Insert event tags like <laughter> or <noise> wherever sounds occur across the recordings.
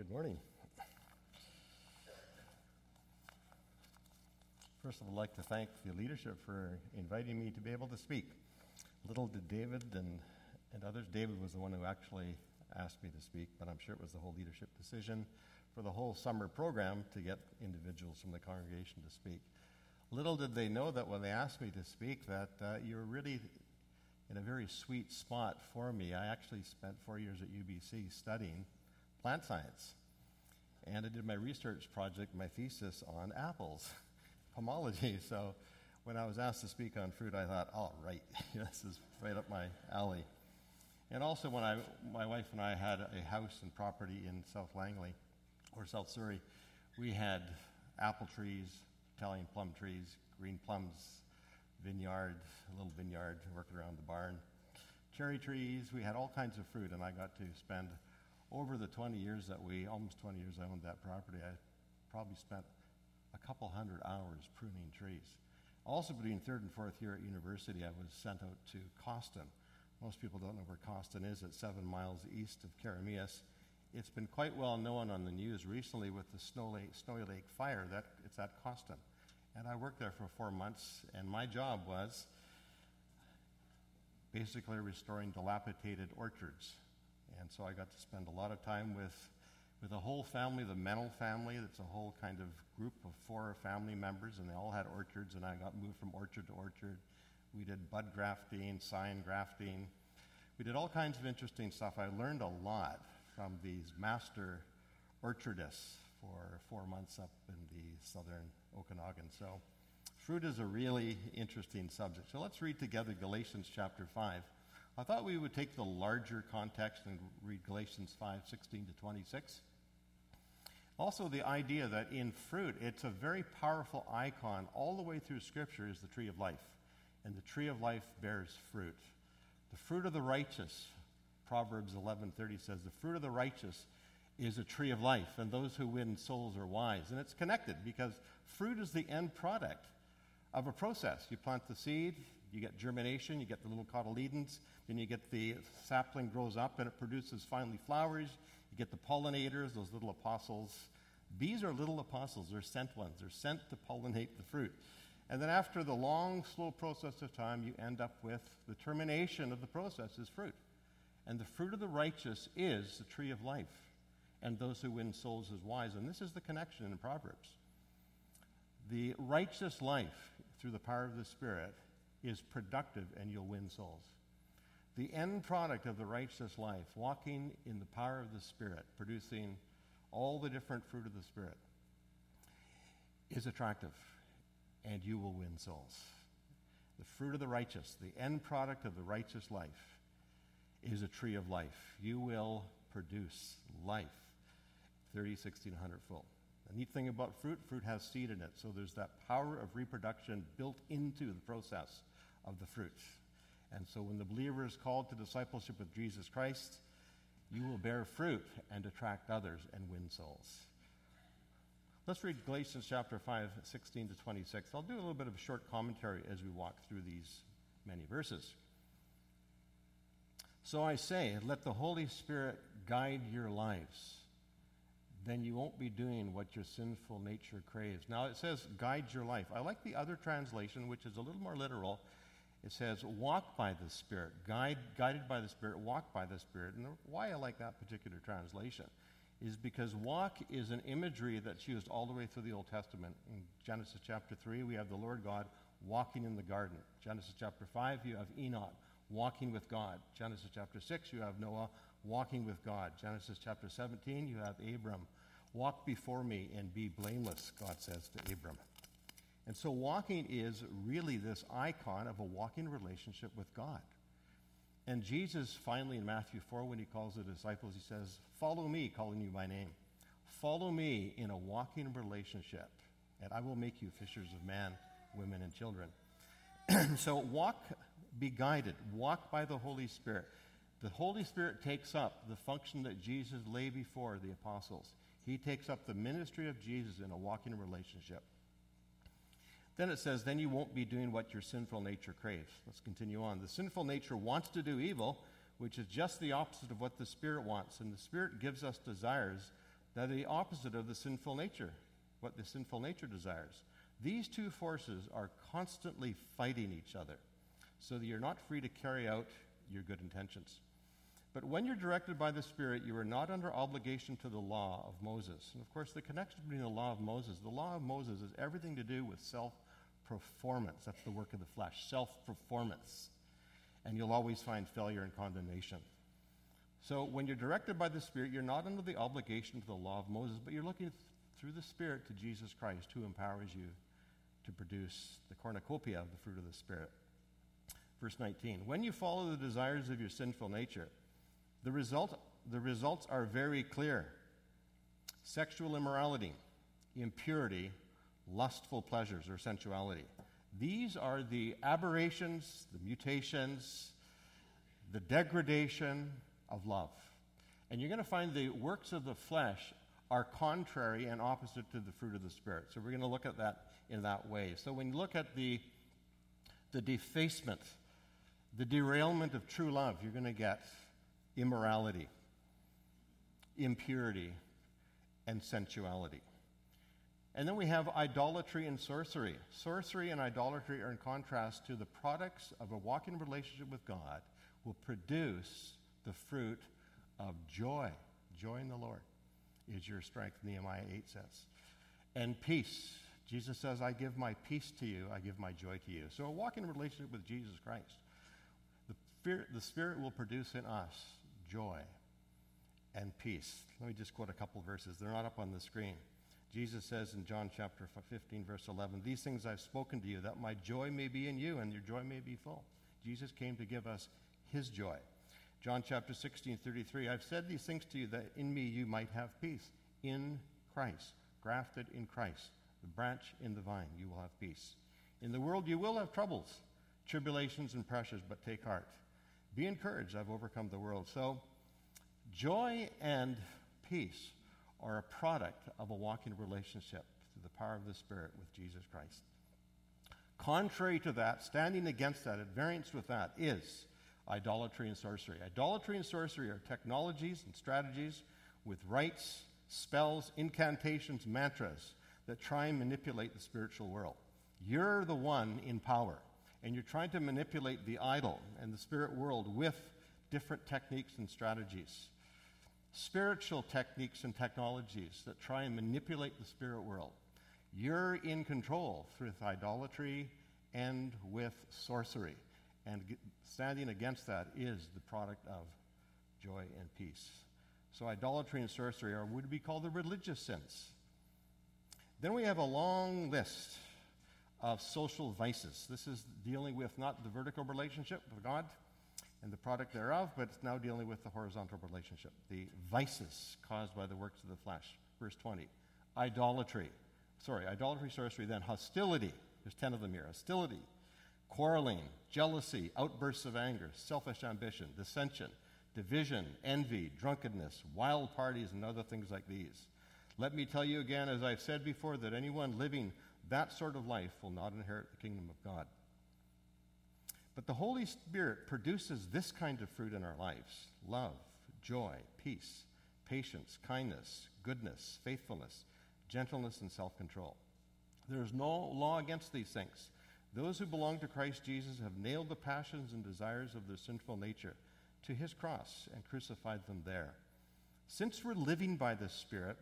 Good morning. First, of all, I would like to thank the leadership for inviting me to be able to speak. Little did David and, and others, David was the one who actually asked me to speak, but I'm sure it was the whole leadership decision for the whole summer program to get individuals from the congregation to speak. Little did they know that when they asked me to speak, that uh, you're really in a very sweet spot for me. I actually spent four years at UBC studying plant science. And I did my research project, my thesis on apples, <laughs> pomology. <laughs> So when I was asked to speak on fruit, I thought, all right, <laughs> this is right up my alley. And also, when I, my wife and I had a house and property in South Langley, or South Surrey, we had apple trees, Italian plum trees, green plums, vineyard, a little vineyard working around the barn, cherry trees. We had all kinds of fruit, and I got to spend over the 20 years that we, almost 20 years I owned that property, I probably spent a couple hundred hours pruning trees. Also, between third and fourth year at university, I was sent out to Cawston. Most people don't know where Cawston is. It's seven miles east of Keremeos. It's been quite well known on the news recently with the Snow Lake, Snowy Lake fire that it's at Cawston. And I worked there for four months, and my job was basically restoring dilapidated orchards. And so I got to spend a lot of time with, with a whole family, the Mennel family. That's a whole kind of group of four family members, and they all had orchards, and I got moved from orchard to orchard. We did bud grafting, scion grafting. We did all kinds of interesting stuff. I learned a lot from these master orchardists for four months up in the southern Okanagan. So, fruit is a really interesting subject. So, let's read together Galatians chapter 5. I thought we would take the larger context and read Galatians 5 16 to 26. Also, the idea that in fruit, it's a very powerful icon all the way through Scripture is the tree of life. And the tree of life bears fruit. The fruit of the righteous, Proverbs 11:30 says, "The fruit of the righteous is a tree of life, and those who win souls are wise." And it's connected because fruit is the end product of a process. You plant the seed, you get germination, you get the little cotyledons, then you get the sapling grows up and it produces finally flowers. You get the pollinators, those little apostles. Bees are little apostles, they're sent ones. They're sent to pollinate the fruit. And then after the long, slow process of time, you end up with the termination of the process is fruit. And the fruit of the righteous is the tree of life. And those who win souls is wise. And this is the connection in Proverbs. The righteous life through the power of the Spirit is productive and you'll win souls. The end product of the righteous life, walking in the power of the Spirit, producing all the different fruit of the Spirit, is attractive and you will win souls. The fruit of the righteous, the end product of the righteous life, is a tree of life. You will produce life 30, 60, 100 fold. The neat thing about fruit, fruit has seed in it, so there's that power of reproduction built into the process of the fruit. And so when the believer is called to discipleship with Jesus Christ, you will bear fruit and attract others and win souls. Let's read Galatians chapter 5, 16 to 26. I'll do a little bit of a short commentary as we walk through these many verses. So I say, let the Holy Spirit guide your lives. Then you won't be doing what your sinful nature craves. Now it says, guide your life. I like the other translation, which is a little more literal. It says, walk by the Spirit, guide, guided by the Spirit, walk by the Spirit. And why I like that particular translation is because walk is an imagery that's used all the way through the Old Testament. In Genesis chapter 3, we have the Lord God walking in the garden. Genesis chapter 5, you have Enoch walking with God. Genesis chapter 6, you have Noah walking with God. Genesis chapter 17, you have Abram. Walk before me and be blameless, God says to Abram. And so walking is really this icon of a walking relationship with God. And Jesus finally in Matthew 4, when he calls the disciples, he says, Follow me, calling you by name. Follow me in a walking relationship, and I will make you fishers of men, women, and children. <clears throat> so walk, be guided, walk by the Holy Spirit. The Holy Spirit takes up the function that Jesus lay before the apostles. He takes up the ministry of Jesus in a walking relationship. Then it says, then you won't be doing what your sinful nature craves. Let's continue on. The sinful nature wants to do evil, which is just the opposite of what the Spirit wants. And the Spirit gives us desires that are the opposite of the sinful nature, what the sinful nature desires. These two forces are constantly fighting each other so that you're not free to carry out your good intentions. But when you're directed by the Spirit, you are not under obligation to the law of Moses. And of course, the connection between the law of Moses, the law of Moses is everything to do with self performance. That's the work of the flesh, self performance. And you'll always find failure and condemnation. So when you're directed by the Spirit, you're not under the obligation to the law of Moses, but you're looking through the Spirit to Jesus Christ, who empowers you to produce the cornucopia of the fruit of the Spirit. Verse 19 When you follow the desires of your sinful nature, the, result, the results are very clear sexual immorality, impurity, lustful pleasures, or sensuality. These are the aberrations, the mutations, the degradation of love. And you're going to find the works of the flesh are contrary and opposite to the fruit of the Spirit. So we're going to look at that in that way. So when you look at the, the defacement, the derailment of true love, you're going to get immorality, impurity, and sensuality. And then we have idolatry and sorcery. Sorcery and idolatry are in contrast to the products of a walking relationship with God will produce the fruit of joy. Joy in the Lord is your strength, Nehemiah 8 says. And peace. Jesus says, I give my peace to you, I give my joy to you. So a walking relationship with Jesus Christ. The Spirit, the Spirit will produce in us joy and peace. Let me just quote a couple verses. They're not up on the screen. Jesus says in John chapter 15, verse 11, These things I've spoken to you, that my joy may be in you and your joy may be full. Jesus came to give us his joy. John chapter 16, 33, I've said these things to you that in me you might have peace. In Christ, grafted in Christ, the branch in the vine, you will have peace. In the world you will have troubles, tribulations, and pressures, but take heart. Be encouraged, I've overcome the world. So, joy and peace are a product of a walking relationship through the power of the Spirit with Jesus Christ. Contrary to that, standing against that, at variance with that, is idolatry and sorcery. Idolatry and sorcery are technologies and strategies with rites, spells, incantations, mantras that try and manipulate the spiritual world. You're the one in power, and you're trying to manipulate the idol and the spirit world with different techniques and strategies spiritual techniques and technologies that try and manipulate the spirit world. You're in control through idolatry and with sorcery. And standing against that is the product of joy and peace. So, idolatry and sorcery are would be called the religious sins. Then we have a long list of social vices. This is dealing with not the vertical relationship with God, and the product thereof, but it's now dealing with the horizontal relationship, the vices caused by the works of the flesh. Verse 20. Idolatry. Sorry, idolatry, sorcery, then hostility. There's 10 of them here. Hostility, quarreling, jealousy, outbursts of anger, selfish ambition, dissension, division, envy, drunkenness, wild parties, and other things like these. Let me tell you again, as I've said before, that anyone living that sort of life will not inherit the kingdom of God. But the Holy Spirit produces this kind of fruit in our lives love, joy, peace, patience, kindness, goodness, faithfulness, gentleness, and self control. There is no law against these things. Those who belong to Christ Jesus have nailed the passions and desires of their sinful nature to his cross and crucified them there. Since we're living by the Spirit,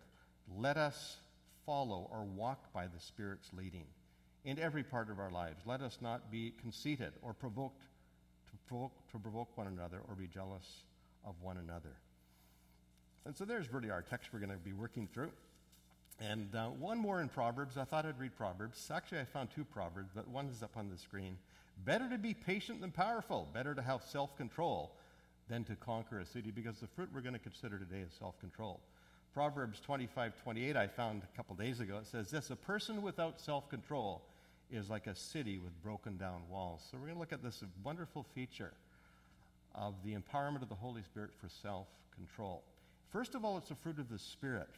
let us follow or walk by the Spirit's leading in every part of our lives. Let us not be conceited or provoked to provoke, to provoke one another or be jealous of one another. And so there's really our text we're going to be working through. And uh, one more in Proverbs. I thought I'd read Proverbs. Actually, I found two Proverbs, but one is up on the screen. Better to be patient than powerful. Better to have self control than to conquer a city, because the fruit we're going to consider today is self control. Proverbs 25 28, I found a couple days ago. It says this A person without self control is like a city with broken down walls. So we're going to look at this wonderful feature of the empowerment of the Holy Spirit for self control. First of all, it's a fruit of the Spirit.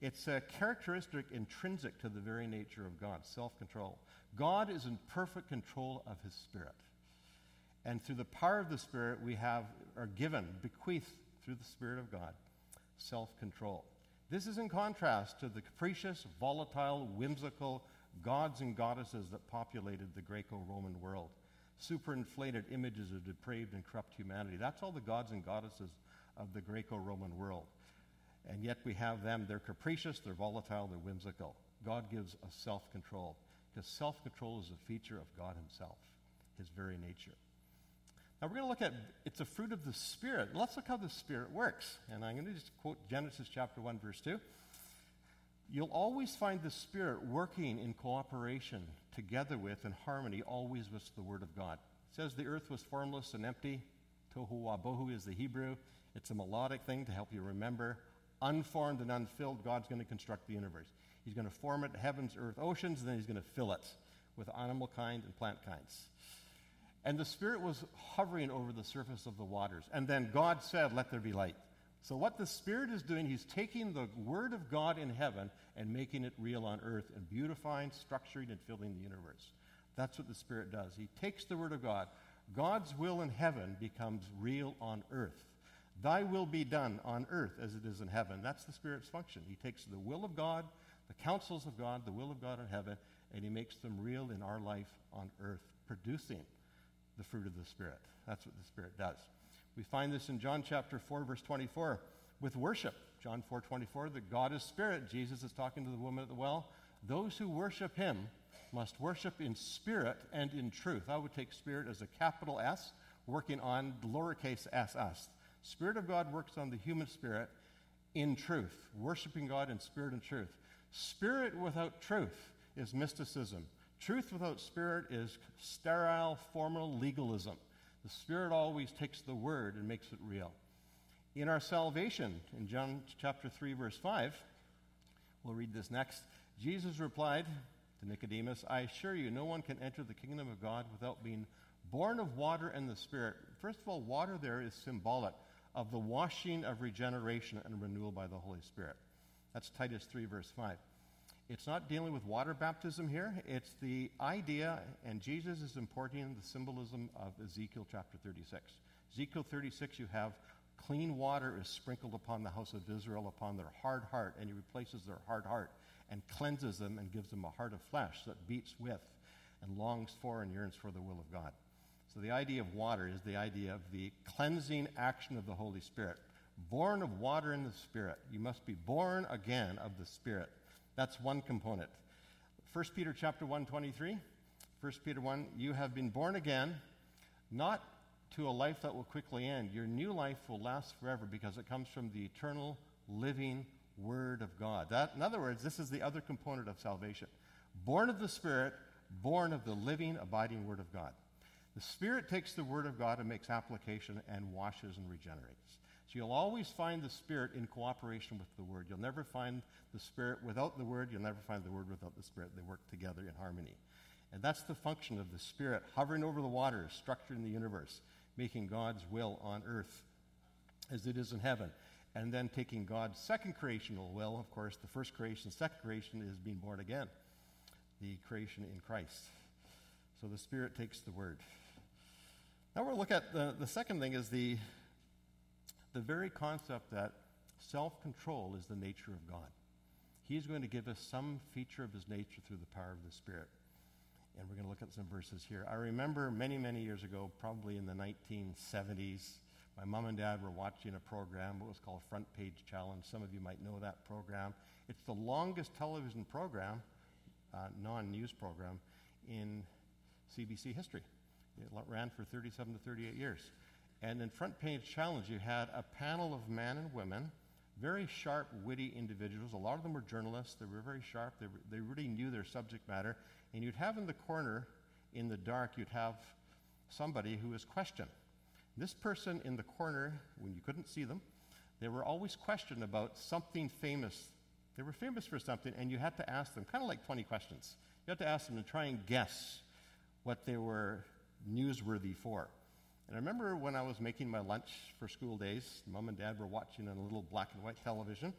It's a characteristic intrinsic to the very nature of God, self control. God is in perfect control of his Spirit. And through the power of the Spirit, we have, are given, bequeathed through the Spirit of God, self control. This is in contrast to the capricious, volatile, whimsical gods and goddesses that populated the Greco Roman world. Superinflated images of depraved and corrupt humanity. That's all the gods and goddesses of the Greco Roman world. And yet we have them. They're capricious, they're volatile, they're whimsical. God gives us self control because self control is a feature of God Himself, His very nature. Now we're going to look at it's a fruit of the Spirit. Let's look how the Spirit works. And I'm going to just quote Genesis chapter 1, verse 2. You'll always find the Spirit working in cooperation together with and harmony, always with the Word of God. It says the earth was formless and empty. Tohu wabohu is the Hebrew. It's a melodic thing to help you remember. Unformed and unfilled, God's going to construct the universe. He's going to form it, heavens, earth, oceans, and then he's going to fill it with animal kind and plant kinds. And the Spirit was hovering over the surface of the waters. And then God said, Let there be light. So, what the Spirit is doing, He's taking the Word of God in heaven and making it real on earth and beautifying, structuring, and filling the universe. That's what the Spirit does. He takes the Word of God. God's will in heaven becomes real on earth. Thy will be done on earth as it is in heaven. That's the Spirit's function. He takes the will of God, the counsels of God, the will of God in heaven, and He makes them real in our life on earth, producing the fruit of the Spirit. That's what the Spirit does. We find this in John chapter 4, verse 24, with worship. John 4 24, that God is Spirit. Jesus is talking to the woman at the well. Those who worship Him must worship in spirit and in truth. I would take spirit as a capital S, working on lowercase s us. Spirit of God works on the human spirit in truth, worshiping God in spirit and truth. Spirit without truth is mysticism. Truth without spirit is sterile, formal legalism. The Spirit always takes the word and makes it real. In our salvation, in John chapter 3, verse 5, we'll read this next. Jesus replied to Nicodemus, I assure you, no one can enter the kingdom of God without being born of water and the Spirit. First of all, water there is symbolic of the washing of regeneration and renewal by the Holy Spirit. That's Titus 3, verse 5. It's not dealing with water baptism here. It's the idea, and Jesus is importing the symbolism of Ezekiel chapter 36. Ezekiel 36, you have clean water is sprinkled upon the house of Israel, upon their hard heart, and he replaces their hard heart and cleanses them and gives them a heart of flesh that beats with and longs for and yearns for the will of God. So the idea of water is the idea of the cleansing action of the Holy Spirit. Born of water and the Spirit. You must be born again of the Spirit. That's one component. 1 Peter chapter 1, 23. 1 Peter 1, you have been born again, not to a life that will quickly end. Your new life will last forever because it comes from the eternal, living Word of God. That, in other words, this is the other component of salvation. Born of the Spirit, born of the living, abiding Word of God. The Spirit takes the Word of God and makes application and washes and regenerates. So you'll always find the Spirit in cooperation with the Word. You'll never find the Spirit without the Word. You'll never find the Word without the Spirit. They work together in harmony. And that's the function of the Spirit, hovering over the waters, structuring the universe, making God's will on earth as it is in heaven. And then taking God's second creational will, of course, the first creation, second creation is being born again, the creation in Christ. So the Spirit takes the Word. Now we'll look at the, the second thing is the the very concept that self control is the nature of God. He's going to give us some feature of his nature through the power of the Spirit. And we're going to look at some verses here. I remember many, many years ago, probably in the 1970s, my mom and dad were watching a program. It was called Front Page Challenge. Some of you might know that program. It's the longest television program, uh, non news program, in CBC history. It ran for 37 to 38 years. And in Front Page Challenge, you had a panel of men and women, very sharp, witty individuals. A lot of them were journalists. They were very sharp. They, they really knew their subject matter. And you'd have in the corner, in the dark, you'd have somebody who was questioned. This person in the corner, when you couldn't see them, they were always questioned about something famous. They were famous for something, and you had to ask them, kind of like 20 questions. You had to ask them to try and guess what they were newsworthy for. And I remember when I was making my lunch for school days, mom and dad were watching on a little black and white television.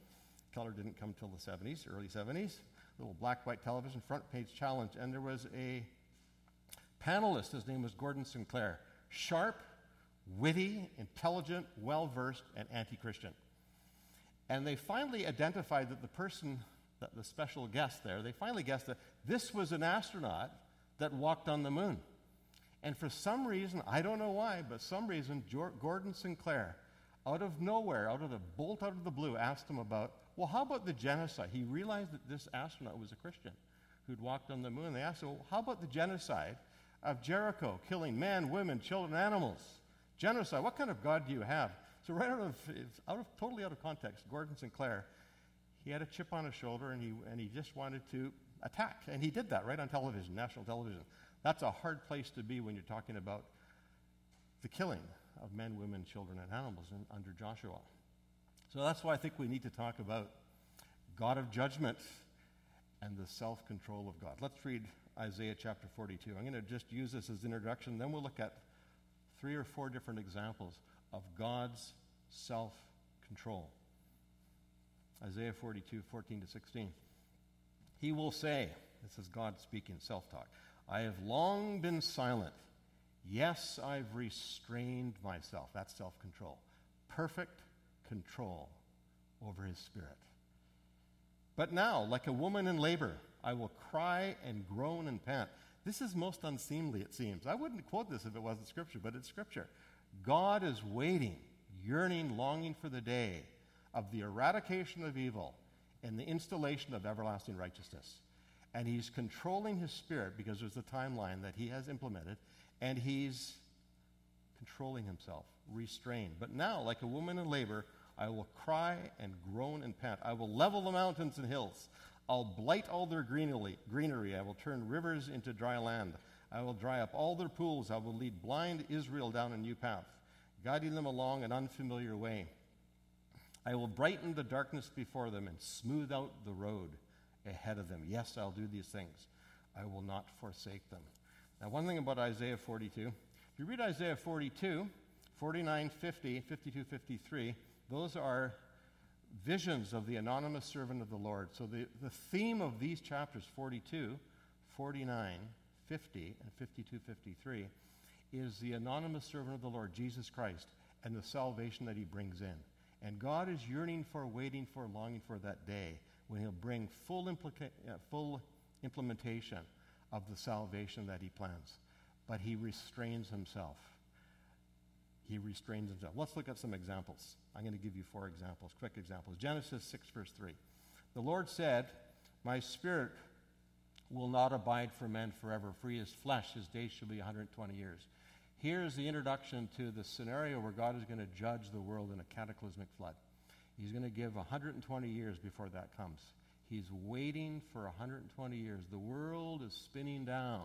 Color didn't come till the 70s, early 70s. Little black and white television, front page challenge. And there was a panelist, his name was Gordon Sinclair. Sharp, witty, intelligent, well versed, and anti Christian. And they finally identified that the person, that the special guest there, they finally guessed that this was an astronaut that walked on the moon. And for some reason, I don't know why, but some reason, Gordon Sinclair, out of nowhere, out of the bolt out of the blue, asked him about, well, how about the genocide? He realized that this astronaut was a Christian who'd walked on the moon. They asked him, well, how about the genocide of Jericho, killing men, women, children, animals? Genocide, what kind of God do you have? So right out of, out of, totally out of context, Gordon Sinclair, he had a chip on his shoulder and he, and he just wanted to attack. And he did that right on television, national television. That's a hard place to be when you're talking about the killing of men, women, children, and animals in, under Joshua. So that's why I think we need to talk about God of judgment and the self control of God. Let's read Isaiah chapter 42. I'm going to just use this as introduction, then we'll look at three or four different examples of God's self control. Isaiah 42, 14 to 16. He will say, this is God speaking, self talk, I have long been silent. Yes, I've restrained myself. That's self control. Perfect control over his spirit. But now, like a woman in labor, I will cry and groan and pant. This is most unseemly, it seems. I wouldn't quote this if it wasn't Scripture, but it's Scripture. God is waiting, yearning, longing for the day of the eradication of evil and the installation of everlasting righteousness. And he's controlling his spirit because there's a timeline that he has implemented, and he's controlling himself, restrained. But now, like a woman in labor, I will cry and groan and pant. I will level the mountains and hills. I'll blight all their greenery. I will turn rivers into dry land. I will dry up all their pools. I will lead blind Israel down a new path, guiding them along an unfamiliar way. I will brighten the darkness before them and smooth out the road ahead of them. Yes, I'll do these things. I will not forsake them. Now, one thing about Isaiah 42, if you read Isaiah 42, 49, 50, 52, 53, those are visions of the anonymous servant of the Lord. So the, the theme of these chapters, 42, 49, 50, and 52, 53, is the anonymous servant of the Lord, Jesus Christ, and the salvation that he brings in. And God is yearning for, waiting for, longing for that day when he'll bring full, implica- uh, full implementation of the salvation that he plans. But he restrains himself. He restrains himself. Let's look at some examples. I'm going to give you four examples, quick examples. Genesis 6, verse 3. The Lord said, My spirit will not abide for men forever, for he is flesh, his days shall be 120 years. Here's the introduction to the scenario where God is going to judge the world in a cataclysmic flood. He's going to give 120 years before that comes. He's waiting for 120 years. The world is spinning down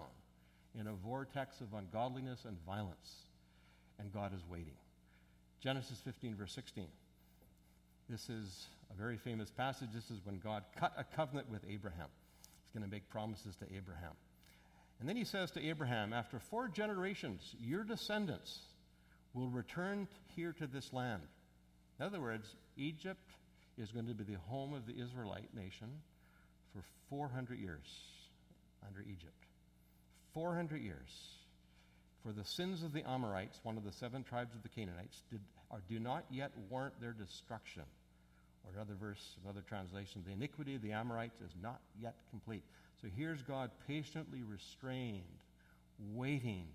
in a vortex of ungodliness and violence, and God is waiting. Genesis 15, verse 16. This is a very famous passage. This is when God cut a covenant with Abraham. He's going to make promises to Abraham. And then he says to Abraham, After four generations, your descendants will return here to this land. In other words, Egypt is going to be the home of the Israelite nation for 400 years under Egypt. 400 years. For the sins of the Amorites, one of the seven tribes of the Canaanites, did, do not yet warrant their destruction. Or another verse, another translation, the iniquity of the Amorites is not yet complete. So here's God patiently restrained, waiting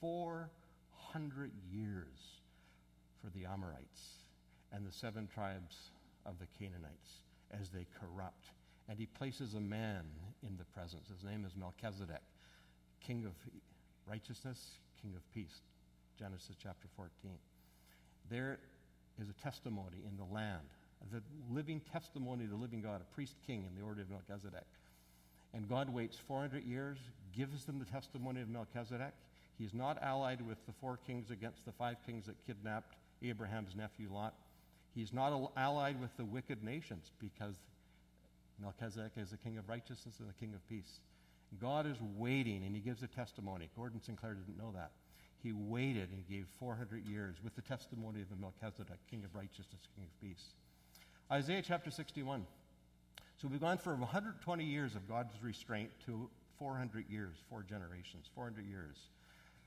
400 years for the Amorites and the seven tribes of the Canaanites as they corrupt. And he places a man in the presence. His name is Melchizedek, king of righteousness, king of peace. Genesis chapter 14. There is a testimony in the land, the living testimony of the living God, a priest king in the order of Melchizedek. And God waits 400 years, gives them the testimony of Melchizedek. He's not allied with the four kings against the five kings that kidnapped Abraham's nephew Lot. He's not allied with the wicked nations because Melchizedek is a king of righteousness and a king of peace. God is waiting, and he gives a testimony. Gordon Sinclair didn't know that. He waited and gave 400 years with the testimony of the Melchizedek, king of righteousness, king of peace. Isaiah chapter 61. So we've gone from 120 years of God's restraint to 400 years, four generations, 400 years.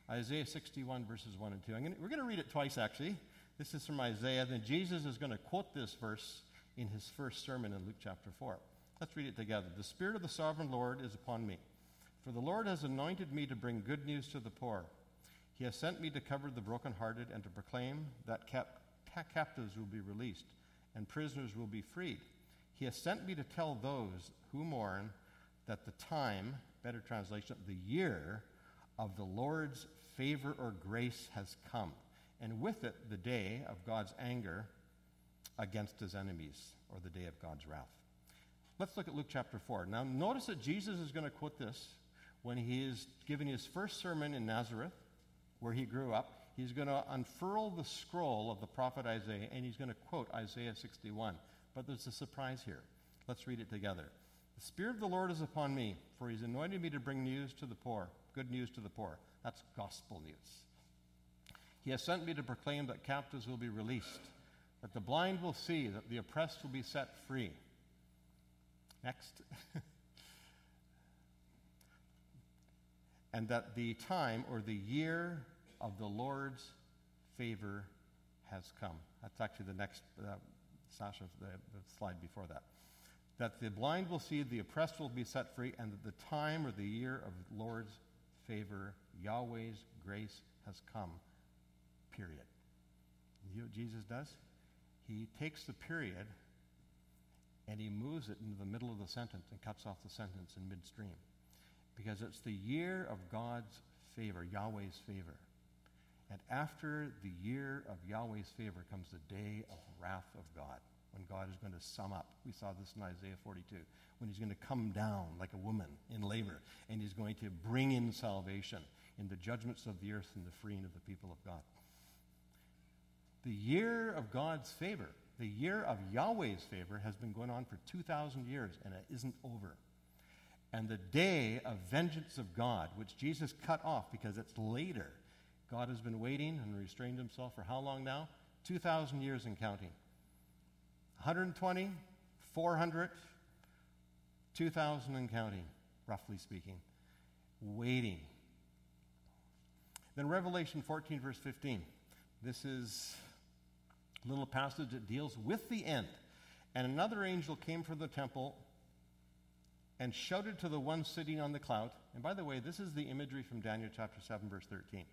Isaiah 61, verses 1 and 2. Gonna, we're going to read it twice, actually. This is from Isaiah. Then Jesus is going to quote this verse in his first sermon in Luke chapter 4. Let's read it together. The Spirit of the sovereign Lord is upon me, for the Lord has anointed me to bring good news to the poor. He has sent me to cover the brokenhearted and to proclaim that cap- captives will be released and prisoners will be freed. He has sent me to tell those who mourn that the time, better translation, the year of the Lord's favor or grace has come, and with it the day of God's anger against his enemies, or the day of God's wrath. Let's look at Luke chapter 4. Now, notice that Jesus is going to quote this when he is giving his first sermon in Nazareth, where he grew up. He's going to unfurl the scroll of the prophet Isaiah, and he's going to quote Isaiah 61. But there's a surprise here. Let's read it together. The Spirit of the Lord is upon me, for he's anointed me to bring news to the poor, good news to the poor. That's gospel news. He has sent me to proclaim that captives will be released, that the blind will see, that the oppressed will be set free. Next. <laughs> and that the time or the year of the Lord's favor has come. That's actually the next uh, Sasha, the, the slide before that. That the blind will see, the oppressed will be set free, and that the time or the year of the Lord's favor, Yahweh's grace has come. Period. You know what Jesus does? He takes the period and he moves it into the middle of the sentence and cuts off the sentence in midstream. Because it's the year of God's favor, Yahweh's favor. And after the year of Yahweh's favor comes the day of wrath of God, when God is going to sum up. We saw this in Isaiah 42, when he's going to come down like a woman in labor, and he's going to bring in salvation in the judgments of the earth and the freeing of the people of God. The year of God's favor, the year of Yahweh's favor, has been going on for 2,000 years, and it isn't over. And the day of vengeance of God, which Jesus cut off because it's later, God has been waiting and restrained himself for how long now? 2,000 years and counting. 120, 400, 2,000 and counting, roughly speaking. Waiting. Then Revelation 14, verse 15. This is little passage that deals with the end. And another angel came from the temple and shouted to the one sitting on the cloud. And by the way, this is the imagery from Daniel chapter 7, verse 13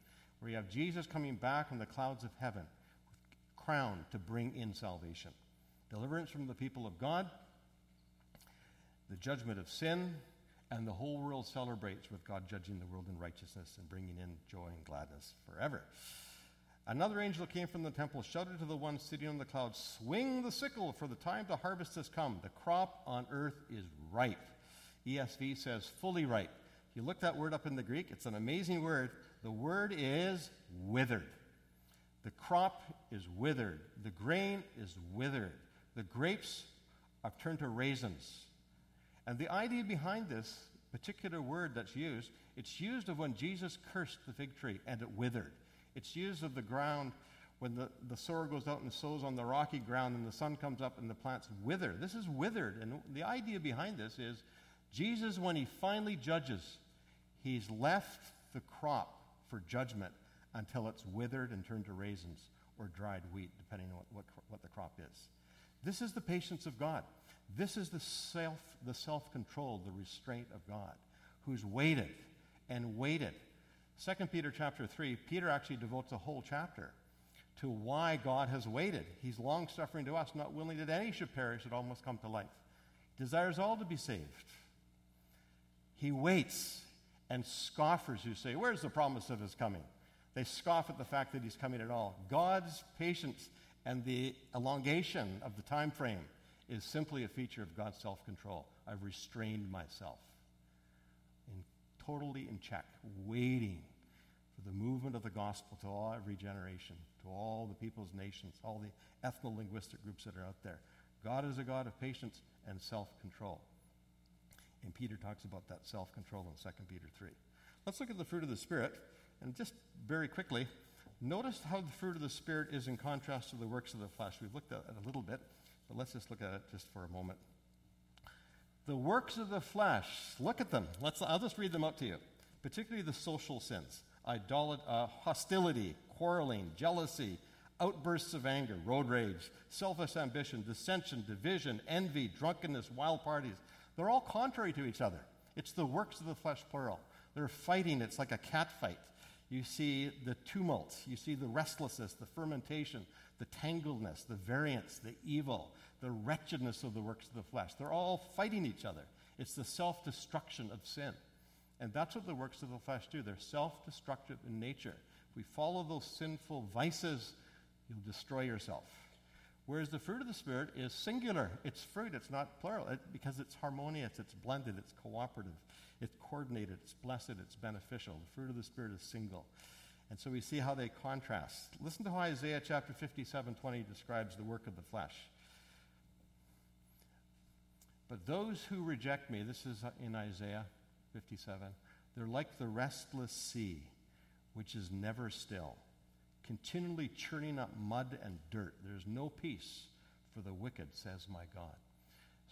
where you have Jesus coming back from the clouds of heaven, crowned to bring in salvation. Deliverance from the people of God, the judgment of sin, and the whole world celebrates with God judging the world in righteousness and bringing in joy and gladness forever. Another angel came from the temple, shouted to the one sitting on the cloud, Swing the sickle, for the time to harvest has come. The crop on earth is ripe. ESV says fully ripe. If you look that word up in the Greek, it's an amazing word. The word is withered. The crop is withered. The grain is withered. The grapes have turned to raisins. And the idea behind this particular word that's used, it's used of when Jesus cursed the fig tree and it withered. It's used of the ground when the, the sower goes out and sows on the rocky ground and the sun comes up and the plants wither. This is withered. And the idea behind this is Jesus, when he finally judges, he's left the crop for judgment until it's withered and turned to raisins or dried wheat, depending on what, what, what the crop is. This is the patience of God. This is the self, the self-control, the restraint of God, who's waited and waited. 2 Peter chapter 3, Peter actually devotes a whole chapter to why God has waited. He's long suffering to us, not willing that any should perish, that all must come to life. He desires all to be saved. He waits and scoffers who say, Where's the promise of his coming? They scoff at the fact that he's coming at all. God's patience and the elongation of the time frame is simply a feature of God's self control. I've restrained myself totally in check, waiting for the movement of the gospel to all every generation, to all the peoples, nations, all the ethno linguistic groups that are out there. God is a God of patience and self control. And Peter talks about that self control in 2 Peter 3. Let's look at the fruit of the Spirit. And just very quickly, notice how the fruit of the Spirit is in contrast to the works of the flesh. We've looked at it a little bit, but let's just look at it just for a moment. The works of the flesh, look at them. Let's, I'll just read them out to you, particularly the social sins Idolat- uh, hostility, quarreling, jealousy, outbursts of anger, road rage, selfish ambition, dissension, division, envy, drunkenness, wild parties. They're all contrary to each other. It's the works of the flesh, plural. They're fighting, it's like a cat fight. You see the tumult, you see the restlessness, the fermentation, the tangledness, the variance, the evil, the wretchedness of the works of the flesh. They're all fighting each other. It's the self destruction of sin. And that's what the works of the flesh do. They're self destructive in nature. If we follow those sinful vices, you'll destroy yourself. Whereas the fruit of the Spirit is singular. It's fruit, it's not plural, it, because it's harmonious, it's blended, it's cooperative, it's coordinated, it's blessed, it's beneficial. The fruit of the Spirit is single. And so we see how they contrast. Listen to how Isaiah chapter 57 20 describes the work of the flesh. But those who reject me, this is in Isaiah 57, they're like the restless sea, which is never still continually churning up mud and dirt. There's no peace for the wicked, says my God.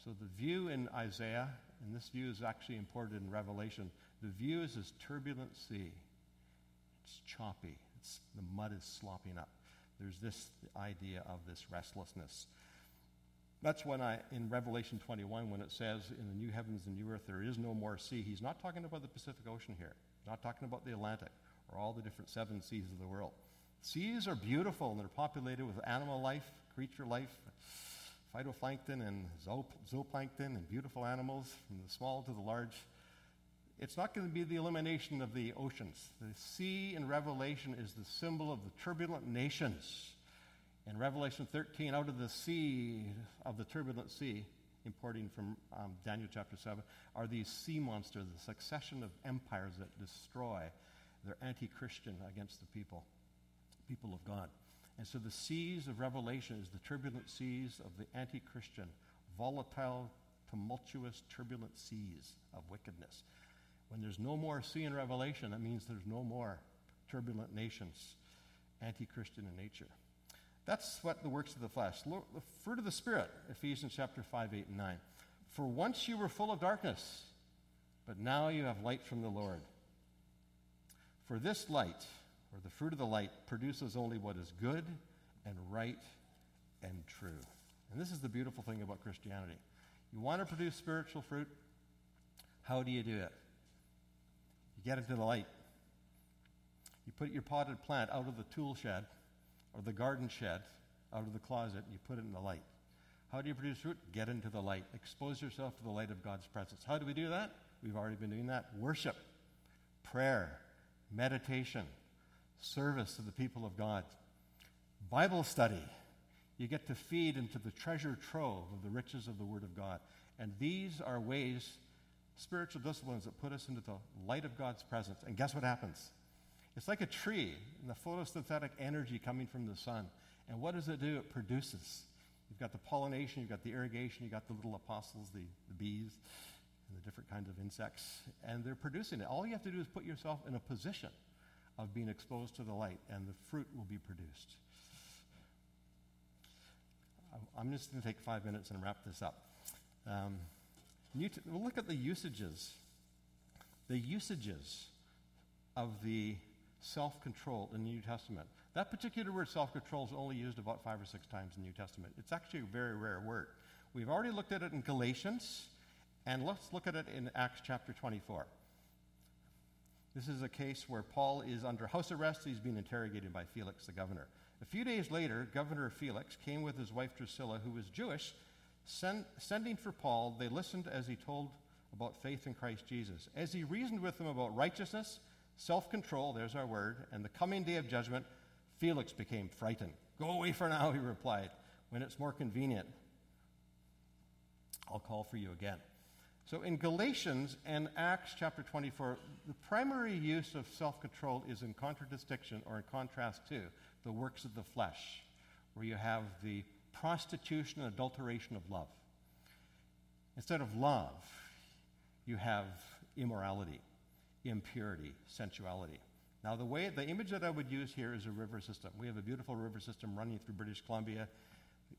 So the view in Isaiah, and this view is actually imported in Revelation, the view is this turbulent sea. It's choppy. It's, the mud is slopping up. There's this idea of this restlessness. That's when I, in Revelation 21, when it says, in the new heavens and new earth, there is no more sea, he's not talking about the Pacific Ocean here. Not talking about the Atlantic or all the different seven seas of the world. Seas are beautiful and they're populated with animal life, creature life, phytoplankton and zooplankton and beautiful animals from the small to the large. It's not going to be the elimination of the oceans. The sea in Revelation is the symbol of the turbulent nations. In Revelation 13, out of the sea, of the turbulent sea, importing from um, Daniel chapter 7, are these sea monsters, the succession of empires that destroy. They're anti Christian against the people people of God. And so the seas of Revelation is the turbulent seas of the anti Christian, volatile, tumultuous, turbulent seas of wickedness. When there's no more sea in Revelation, that means there's no more turbulent nations, anti Christian in nature. That's what the works of the flesh. The fruit of the Spirit, Ephesians chapter 5, 8, and 9. For once you were full of darkness, but now you have light from the Lord. For this light, or the fruit of the light, produces only what is good and right and true. And this is the beautiful thing about Christianity. You want to produce spiritual fruit? How do you do it? You get into the light. You put your potted plant out of the tool shed or the garden shed, out of the closet, and you put it in the light. How do you produce fruit? Get into the light. Expose yourself to the light of God's presence. How do we do that? We've already been doing that. Worship, prayer, meditation, service to the people of God. Bible study. You get to feed into the treasure trove of the riches of the Word of God. And these are ways, spiritual disciplines, that put us into the light of God's presence. And guess what happens? It's like a tree and the photosynthetic energy coming from the sun. And what does it do? It produces. You've got the pollination, you've got the irrigation, you've got the little apostles, the, the bees, and the different kinds of insects, and they're producing it. All you have to do is put yourself in a position of being exposed to the light, and the fruit will be produced. I'm just going to take five minutes and wrap this up. Um, t- we'll look at the usages. The usages of the self control in the New Testament. That particular word self control is only used about five or six times in the New Testament. It's actually a very rare word. We've already looked at it in Galatians, and let's look at it in Acts chapter 24. This is a case where Paul is under house arrest. He's being interrogated by Felix, the governor. A few days later, Governor Felix came with his wife Drusilla, who was Jewish. Send, sending for Paul, they listened as he told about faith in Christ Jesus. As he reasoned with them about righteousness, self control, there's our word, and the coming day of judgment, Felix became frightened. Go away for now, <laughs> he replied. When it's more convenient, I'll call for you again. So in Galatians and Acts chapter 24, the primary use of self control is in contradistinction or in contrast to the works of the flesh, where you have the prostitution and adulteration of love. Instead of love, you have immorality, impurity, sensuality. Now, the way the image that I would use here is a river system. We have a beautiful river system running through British Columbia.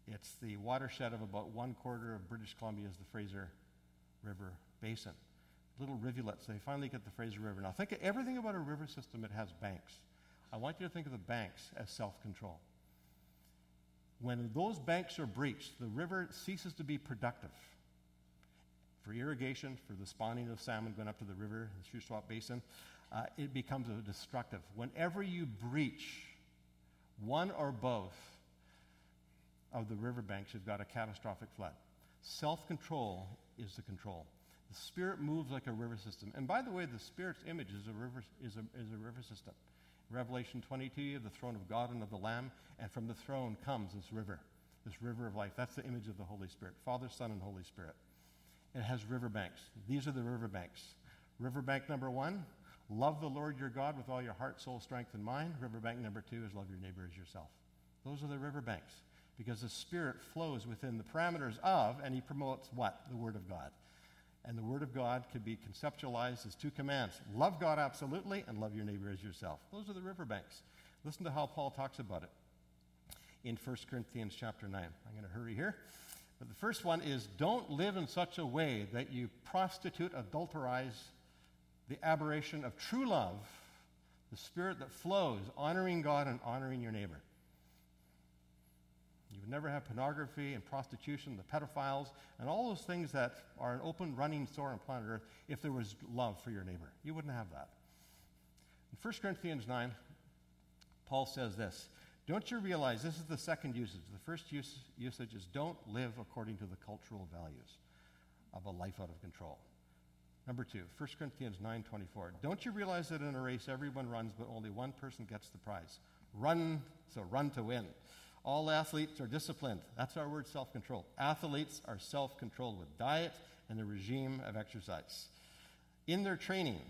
It's the watershed of about one quarter of British Columbia is the Fraser River Basin. Little rivulets, they finally get the Fraser River. Now, think of everything about a river system, it has banks. I want you to think of the banks as self control. when those banks are breached, the river ceases to be productive for irrigation, for the spawning of salmon going up to the river, the Shuswap Basin. Uh, it becomes destructive. Whenever you breach one or both of the riverbanks, you've got a catastrophic flood. Self control is the control. The Spirit moves like a river system. And by the way, the Spirit's image is a river, is a, is a river system. Revelation 22, you have the throne of God and of the Lamb, and from the throne comes this river, this river of life. That's the image of the Holy Spirit Father, Son, and Holy Spirit. It has riverbanks. These are the riverbanks. Riverbank number one, love the Lord your God with all your heart, soul, strength, and mind. Riverbank number two is love your neighbor as yourself. Those are the riverbanks because the Spirit flows within the parameters of, and He promotes what? The Word of God. And the Word of God can be conceptualized as two commands love God absolutely and love your neighbor as yourself. Those are the riverbanks. Listen to how Paul talks about it in 1 Corinthians chapter 9. I'm going to hurry here. The first one is don't live in such a way that you prostitute, adulterize the aberration of true love, the spirit that flows, honoring God and honoring your neighbor. You would never have pornography and prostitution, the pedophiles, and all those things that are an open running sore on planet Earth if there was love for your neighbor. You wouldn't have that. In 1 Corinthians 9, Paul says this Don't you realize this is the second usage? The first use, usage is don't live according to the cultural values of a life out of control. Number two, 1 Corinthians 9.24. Don't you realize that in a race everyone runs, but only one person gets the prize? Run, so run to win. All athletes are disciplined. That's our word self control. Athletes are self controlled with diet and a regime of exercise. In their training,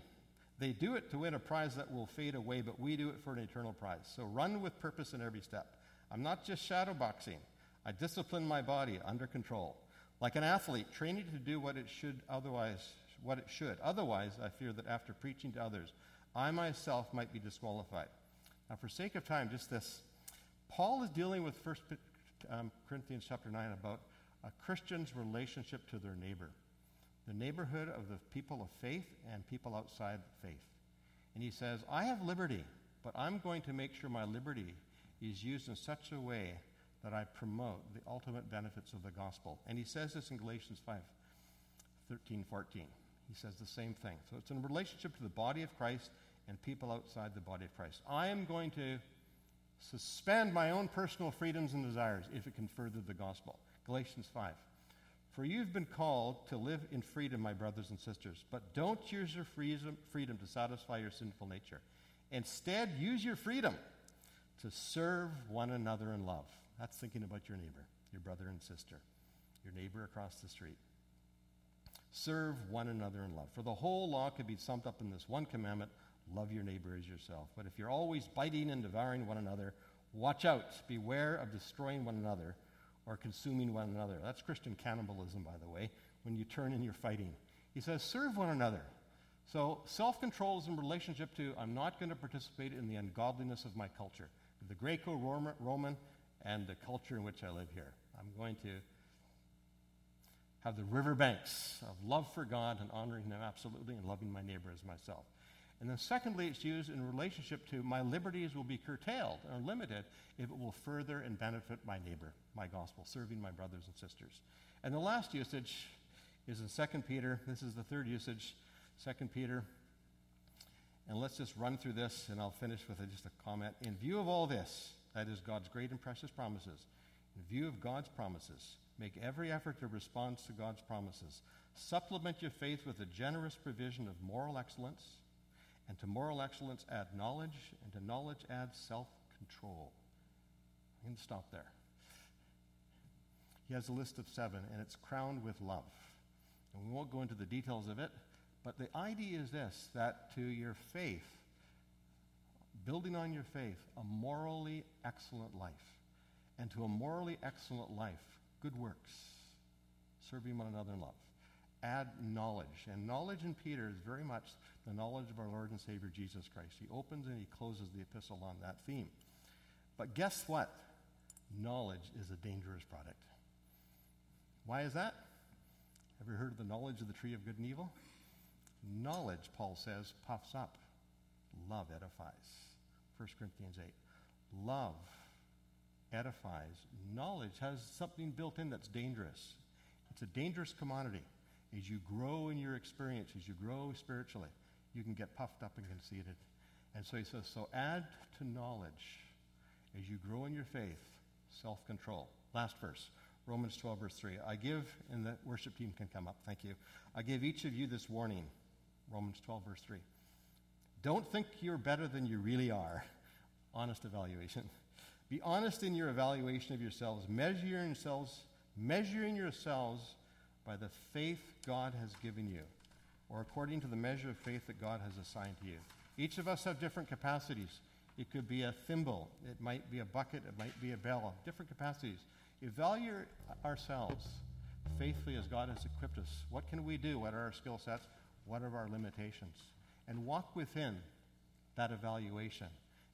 they do it to win a prize that will fade away, but we do it for an eternal prize. So run with purpose in every step. I'm not just shadowboxing, I discipline my body under control. Like an athlete, training to do what it should otherwise what it should. Otherwise, I fear that after preaching to others, I myself might be disqualified. Now, for sake of time, just this. Paul is dealing with 1 um, Corinthians chapter 9 about a Christian's relationship to their neighbor, the neighborhood of the people of faith and people outside faith. And he says, I have liberty, but I'm going to make sure my liberty is used in such a way that I promote the ultimate benefits of the gospel. And he says this in Galatians 5 13, 14. He says the same thing. So it's in relationship to the body of Christ and people outside the body of Christ. I am going to suspend my own personal freedoms and desires if it can further the gospel. Galatians 5. For you've been called to live in freedom, my brothers and sisters, but don't use your freedom, to satisfy your sinful nature. Instead, use your freedom to serve one another in love. That's thinking about your neighbor, your brother and sister, your neighbor across the street. Serve one another in love. For the whole law could be summed up in this one commandment love your neighbor as yourself. But if you're always biting and devouring one another, watch out. Beware of destroying one another or consuming one another. That's Christian cannibalism, by the way, when you turn and you're fighting. He says, serve one another. So self control is in relationship to I'm not going to participate in the ungodliness of my culture, the Greco Roman and the culture in which I live here. I'm going to have the riverbanks of love for God and honoring Him absolutely and loving my neighbor as myself. And then, secondly, it's used in relationship to my liberties will be curtailed or limited if it will further and benefit my neighbor, my gospel, serving my brothers and sisters. And the last usage is in 2 Peter. This is the third usage, 2 Peter. And let's just run through this, and I'll finish with just a comment. In view of all this, that is God's great and precious promises, in view of God's promises, Make every effort to respond to God's promises. Supplement your faith with a generous provision of moral excellence. And to moral excellence, add knowledge. And to knowledge, add self control. Going to stop there. He has a list of seven, and it's crowned with love. And we won't go into the details of it, but the idea is this that to your faith, building on your faith, a morally excellent life. And to a morally excellent life, good works, serving one another in love. Add knowledge. And knowledge in Peter is very much the knowledge of our Lord and Savior Jesus Christ. He opens and he closes the epistle on that theme. But guess what? Knowledge is a dangerous product. Why is that? Have you heard of the knowledge of the tree of good and evil? Knowledge, Paul says, puffs up. Love edifies. 1 Corinthians 8. Love edifies. Knowledge has something built in that's dangerous. It's a dangerous commodity. As you grow in your experience, as you grow spiritually, you can get puffed up and conceited. And so he says, so add to knowledge as you grow in your faith, self control. Last verse, Romans 12, verse 3. I give, and the worship team can come up, thank you. I give each of you this warning, Romans 12, verse 3. Don't think you're better than you really are. Honest evaluation. Be honest in your evaluation of yourselves, measuring yourselves, measuring yourselves by the faith God has given you, or according to the measure of faith that God has assigned to you. Each of us have different capacities. It could be a thimble, it might be a bucket, it might be a bell, different capacities. Evaluate ourselves faithfully as God has equipped us. What can we do? What are our skill sets? What are our limitations? And walk within that evaluation.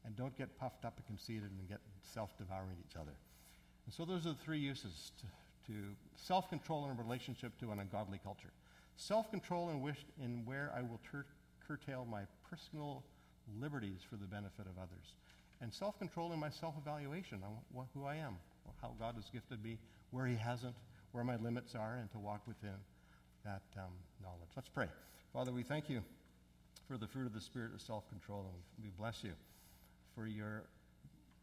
And don't get puffed up and conceited and get self devouring each other. And so, those are the three uses to, to self control in a relationship to an ungodly culture. Self control in, in where I will tur- curtail my personal liberties for the benefit of others. And self control in my self evaluation on wh- who I am, how God has gifted me, where He hasn't, where my limits are, and to walk within that um, knowledge. Let's pray. Father, we thank you for the fruit of the Spirit of self control, and we bless you for your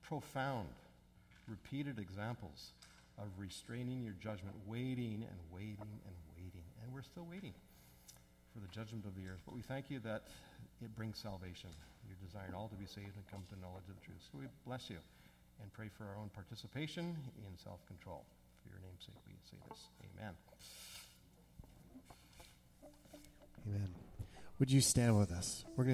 profound, repeated examples of restraining your judgment, waiting and waiting and waiting. And we're still waiting for the judgment of the earth. But we thank you that it brings salvation. You desired all to be saved and come to knowledge of the truth. So we bless you and pray for our own participation in self control. For your name's sake, we say this. Amen. Amen. Would you stand with us? We're going